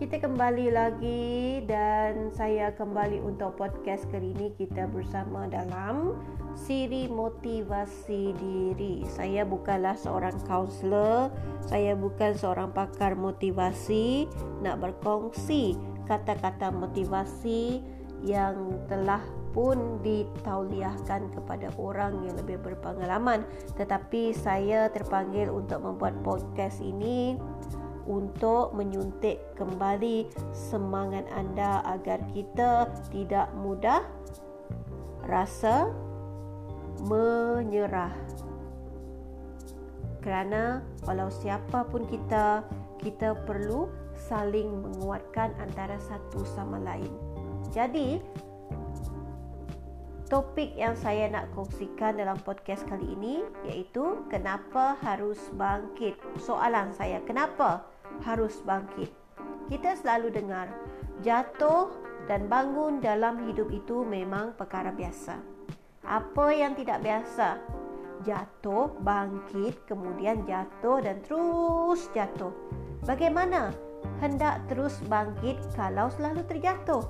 kita kembali lagi dan saya kembali untuk podcast kali ini. Kita bersama dalam siri motivasi diri. Saya bukanlah seorang kaunselor, saya bukan seorang pakar motivasi. Nak berkongsi kata-kata motivasi yang telah pun ditauliahkan kepada orang yang lebih berpengalaman. Tetapi saya terpanggil untuk membuat podcast ini untuk menyuntik kembali semangat anda agar kita tidak mudah rasa menyerah. Kerana walau siapa pun kita, kita perlu saling menguatkan antara satu sama lain. Jadi, topik yang saya nak kongsikan dalam podcast kali ini iaitu kenapa harus bangkit. Soalan saya, kenapa harus bangkit. Kita selalu dengar, jatuh dan bangun dalam hidup itu memang perkara biasa. Apa yang tidak biasa? Jatuh, bangkit, kemudian jatuh dan terus jatuh. Bagaimana hendak terus bangkit kalau selalu terjatuh?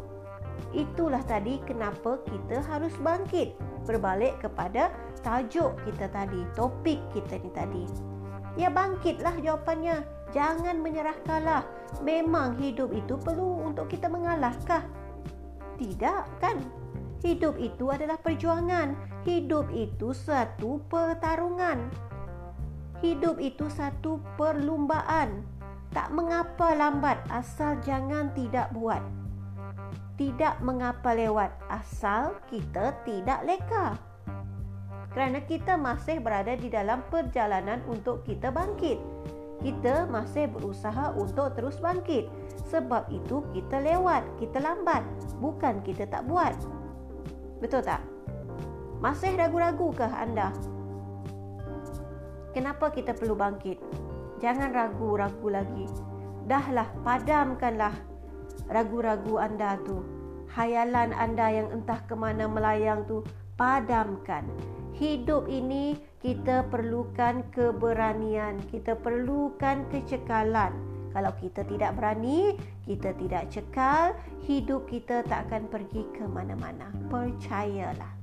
Itulah tadi kenapa kita harus bangkit. Berbalik kepada tajuk kita tadi, topik kita ni tadi. Ya bangkitlah jawapannya. Jangan menyerah kalah. Memang hidup itu perlu untuk kita mengalahkah? Tidak kan? Hidup itu adalah perjuangan. Hidup itu satu pertarungan. Hidup itu satu perlumbaan. Tak mengapa lambat asal jangan tidak buat. Tidak mengapa lewat asal kita tidak leka. Kerana kita masih berada di dalam perjalanan untuk kita bangkit kita masih berusaha untuk terus bangkit. Sebab itu kita lewat, kita lambat, bukan kita tak buat. Betul tak? Masih ragu-ragukah anda? Kenapa kita perlu bangkit? Jangan ragu-ragu lagi. Dahlah, padamkanlah ragu-ragu anda tu. Hayalan anda yang entah ke mana melayang tu, padamkan. Hidup ini kita perlukan keberanian, kita perlukan kecekalan. Kalau kita tidak berani, kita tidak cekal, hidup kita tak akan pergi ke mana-mana. Percayalah.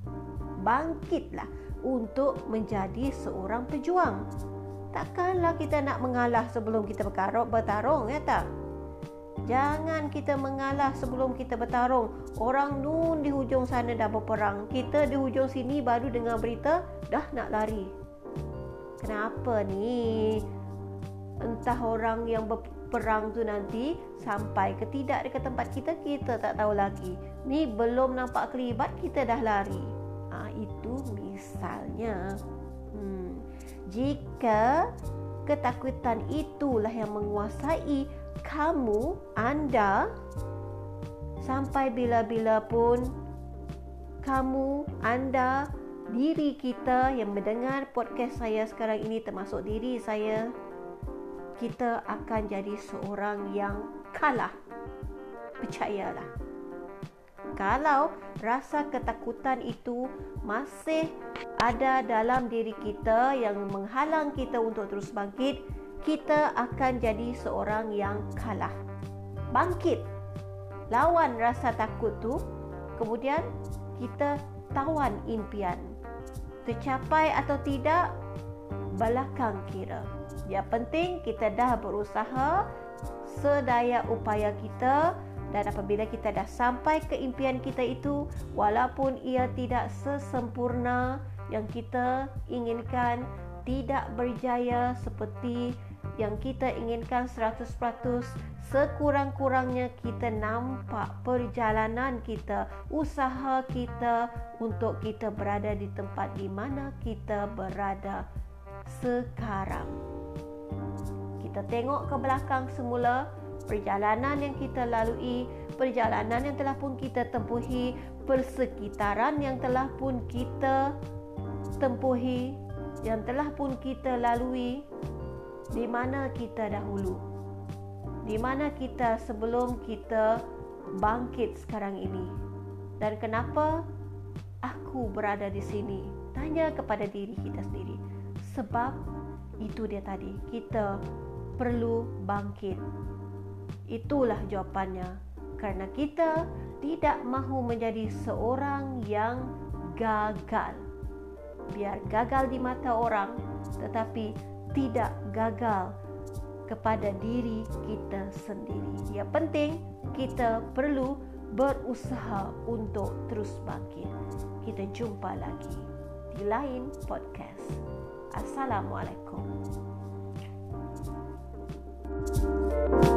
Bangkitlah untuk menjadi seorang pejuang. Takkanlah kita nak mengalah sebelum kita berkarut bertarung, ya tak? Jangan kita mengalah sebelum kita bertarung. Orang nun di hujung sana dah berperang. Kita di hujung sini baru dengar berita dah nak lari. Kenapa ni? Entah orang yang berperang tu nanti sampai ke tidak dekat tempat kita, kita tak tahu lagi. Ni belum nampak kelibat, kita dah lari. Ha, itu misalnya. Hmm. Jika ketakutan itulah yang menguasai kamu, anda sampai bila-bila pun kamu, anda, diri kita yang mendengar podcast saya sekarang ini termasuk diri saya kita akan jadi seorang yang kalah. Percayalah. Kalau rasa ketakutan itu masih ada dalam diri kita yang menghalang kita untuk terus bangkit, kita akan jadi seorang yang kalah. Bangkit. Lawan rasa takut tu. Kemudian kita tawan impian. Tercapai atau tidak, belakang kira. Yang penting kita dah berusaha sedaya upaya kita dan apabila kita dah sampai ke impian kita itu walaupun ia tidak sesempurna yang kita inginkan tidak berjaya seperti yang kita inginkan 100% sekurang-kurangnya kita nampak perjalanan kita usaha kita untuk kita berada di tempat di mana kita berada sekarang. Kita tengok ke belakang semula perjalanan yang kita lalui perjalanan yang telah pun kita tempuhi persekitaran yang telah pun kita tempuhi yang telah pun kita lalui di mana kita dahulu? Di mana kita sebelum kita bangkit sekarang ini? Dan kenapa aku berada di sini? Tanya kepada diri kita sendiri. Sebab itu dia tadi kita perlu bangkit Itulah jawapannya. Karena kita tidak mahu menjadi seorang yang gagal. Biar gagal di mata orang tetapi tidak gagal kepada diri kita sendiri. Yang penting kita perlu berusaha untuk terus bangkit. Kita jumpa lagi di lain podcast. Assalamualaikum. thank you